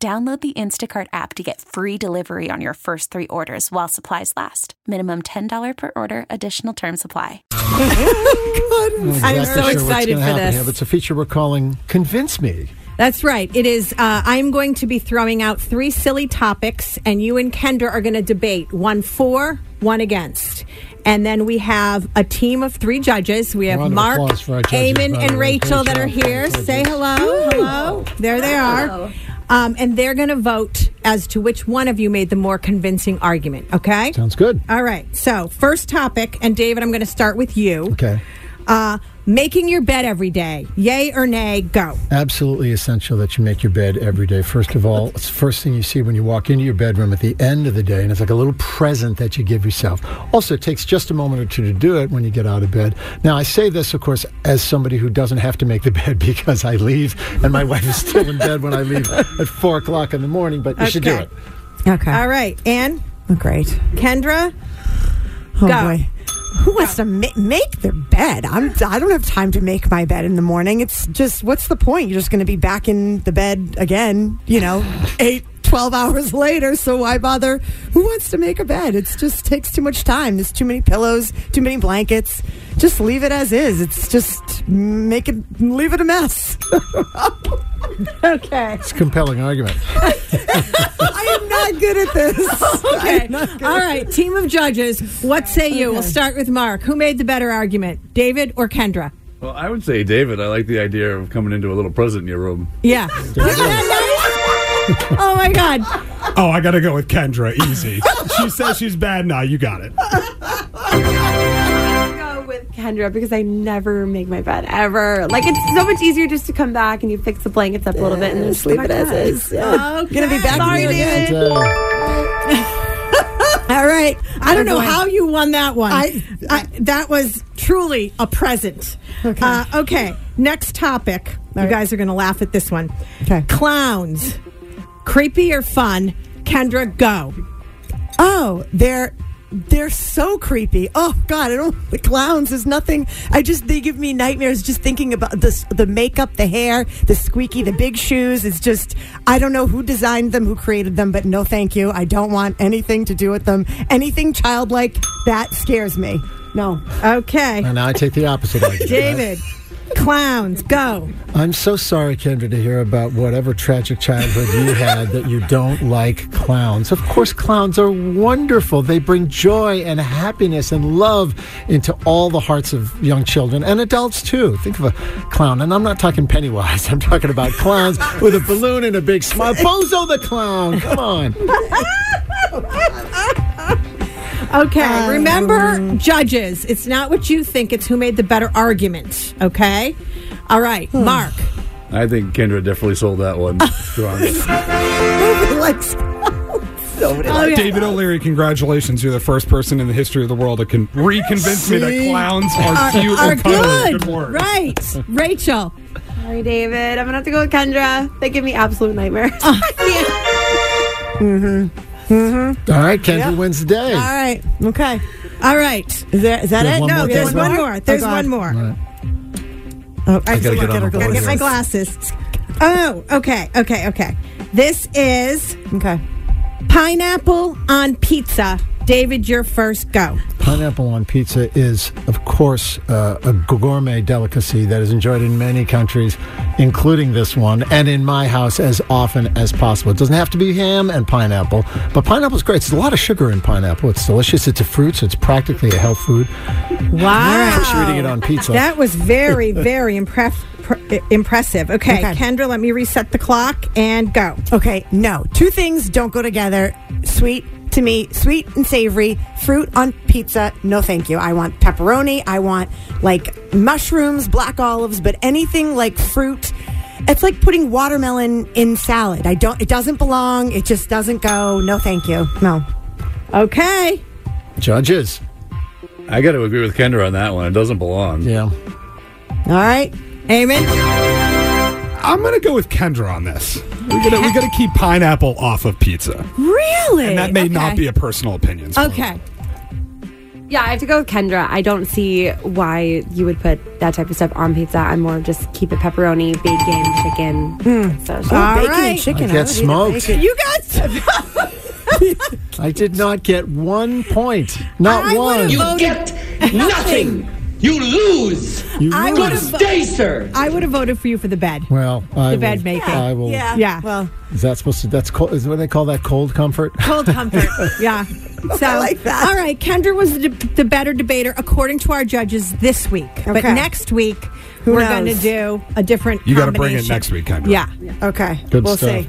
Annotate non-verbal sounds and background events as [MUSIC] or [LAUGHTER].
Download the Instacart app to get free delivery on your first three orders while supplies last. Minimum $10 per order, additional term supply. [LAUGHS] I'm so excited for this. Here, but it's a feature we're calling Convince Me. That's right. It is. Uh, I'm going to be throwing out three silly topics, and you and Kendra are going to debate one for, one against. And then we have a team of three judges. We have Mark, applause judges, Eamon, and. Rachel that are here. Say hello. Hello. There they are. Um, and they're going to vote as to which one of you made the more convincing argument. Okay. Sounds good. All right. So, first topic, and David, I'm going to start with you. Okay. Uh, making your bed every day. Yay or nay? Go. Absolutely essential that you make your bed every day. First of all, it's the first thing you see when you walk into your bedroom at the end of the day, and it's like a little present that you give yourself. Also, it takes just a moment or two to do it when you get out of bed. Now, I say this, of course, as somebody who doesn't have to make the [LAUGHS] bed because I leave, and my wife is still in bed when I leave [LAUGHS] at four o'clock in the morning. But you should do it. Okay. All right. Anne, Oh, great. Kendra, Oh Go. boy. Who wants to ma- make their bed? I'm. I don't have time to make my bed in the morning. It's just, what's the point? You're just going to be back in the bed again. You know, [LAUGHS] eight, 12 hours later. So why bother? Who wants to make a bed? It just takes too much time. There's too many pillows, too many blankets. Just leave it as is. It's just make it, leave it a mess. [LAUGHS] okay. It's a compelling argument. [LAUGHS] I not good at this. [LAUGHS] Okay. I'm not good All at right. Team of judges, what say you? We'll start with Mark. Who made the better argument, David or Kendra? Well, I would say David. I like the idea of coming into a little present in your room. Yeah. Isn't that nice? Oh my God. Oh, I got to go with Kendra. Easy. she says she's bad. Now you got it. [LAUGHS] go with Kendra because I never make my bed ever. Like it's so much easier just to come back and you fix the blankets up a little bit and then sleep it as is. Yeah. Okay. Gonna be back Sorry, here again. David. Uh, [LAUGHS] All right. I don't know how you won that one. I- I- that was truly a present. Okay. Uh, okay. Next topic. you right. guys are going to laugh at this one. Okay. Clowns. Creepy or fun? Kendra, go. Oh, they're they're so creepy. Oh God, I don't. The clowns is nothing. I just they give me nightmares just thinking about this. The makeup, the hair, the squeaky, the big shoes. It's just I don't know who designed them, who created them, but no, thank you. I don't want anything to do with them. Anything childlike that scares me. No. Okay. and I take the opposite argument. [LAUGHS] David. Clowns, go. I'm so sorry, Kendra, to hear about whatever tragic childhood you had that you don't like clowns. Of course, clowns are wonderful. They bring joy and happiness and love into all the hearts of young children and adults, too. Think of a clown, and I'm not talking Pennywise. [LAUGHS] I'm talking about clowns with a balloon and a big smile. [LAUGHS] Bozo the clown. Come on. [LAUGHS] Okay. Um, remember, judges, it's not what you think, it's who made the better argument. Okay? All right. Hmm. Mark. I think Kendra definitely sold that one. strong. [LAUGHS] Nobody likes oh, David O'Leary, congratulations. You're the first person in the history of the world that can reconvince me that clowns are cute Are and cuddly. good. Good work. Right. Rachel. Sorry, David. I'm gonna have to go with Kendra. They give me absolute nightmares. [LAUGHS] [LAUGHS] Mm-hmm. Mm-hmm. All right, Kendra wins the day. All right. Okay. All right. Is there is that it? No, there's one more. There's Oh, one more. Right. Oh, gotta I get on Gotta get my glasses. Oh, okay, okay, okay. This is Okay. pineapple on pizza. David, your first go. Pineapple on pizza is, of course, uh, a gourmet delicacy that is enjoyed in many countries, including this one, and in my house as often as possible. It doesn't have to be ham and pineapple, but pineapple is great. It's a lot of sugar in pineapple. It's delicious. It's a fruit, so it's practically a health food. Wow. Of course, it on pizza. That was very, [LAUGHS] very impress- pr- impressive. Okay, Okay. Kendra, let me reset the clock and go. Okay, no. Two things don't go together. Sweet to me, sweet and savory. Fruit on pizza, no thank you. I want pepperoni. I want like mushrooms, black olives, but anything like fruit It's like putting watermelon in salad. I don't. It doesn't belong. It just doesn't go. No, thank you. No. Okay. Judges. I got to agree with Kendra on that one. It doesn't belong. Yeah. All right. Eamon? I'm going to go with Kendra on this. We got we to keep pineapple off of pizza. Really? And that may Okay. not be a personal opinion. so- Okay. Yeah, I have to go with Kendra. I don't see why you would put that type of stuff on pizza. I'm more of just keep it pepperoni, bacon, chicken. Hmm. So, Oh, All bacon right. and chicken. I I get would eat a smoked. bacon. You guys. [LAUGHS] I did not get one point. Not I one. would've You get nothing. You lose. You I lose. would've- Good day, sir. I would have voted for you for the bed. Well, I The bed will, making. I will. Yeah. Yeah. Well, Is that supposed to? That's cold. Is what they call that cold comfort? Cold comfort. [LAUGHS] yeah. So, like that. all right. Kendra was the, the better debater according to our judges this week. Okay. But next week, Who we're going to do a different You gotta bring it combination. next week, Kendra. Yeah. okay. Good we'll stuff. see.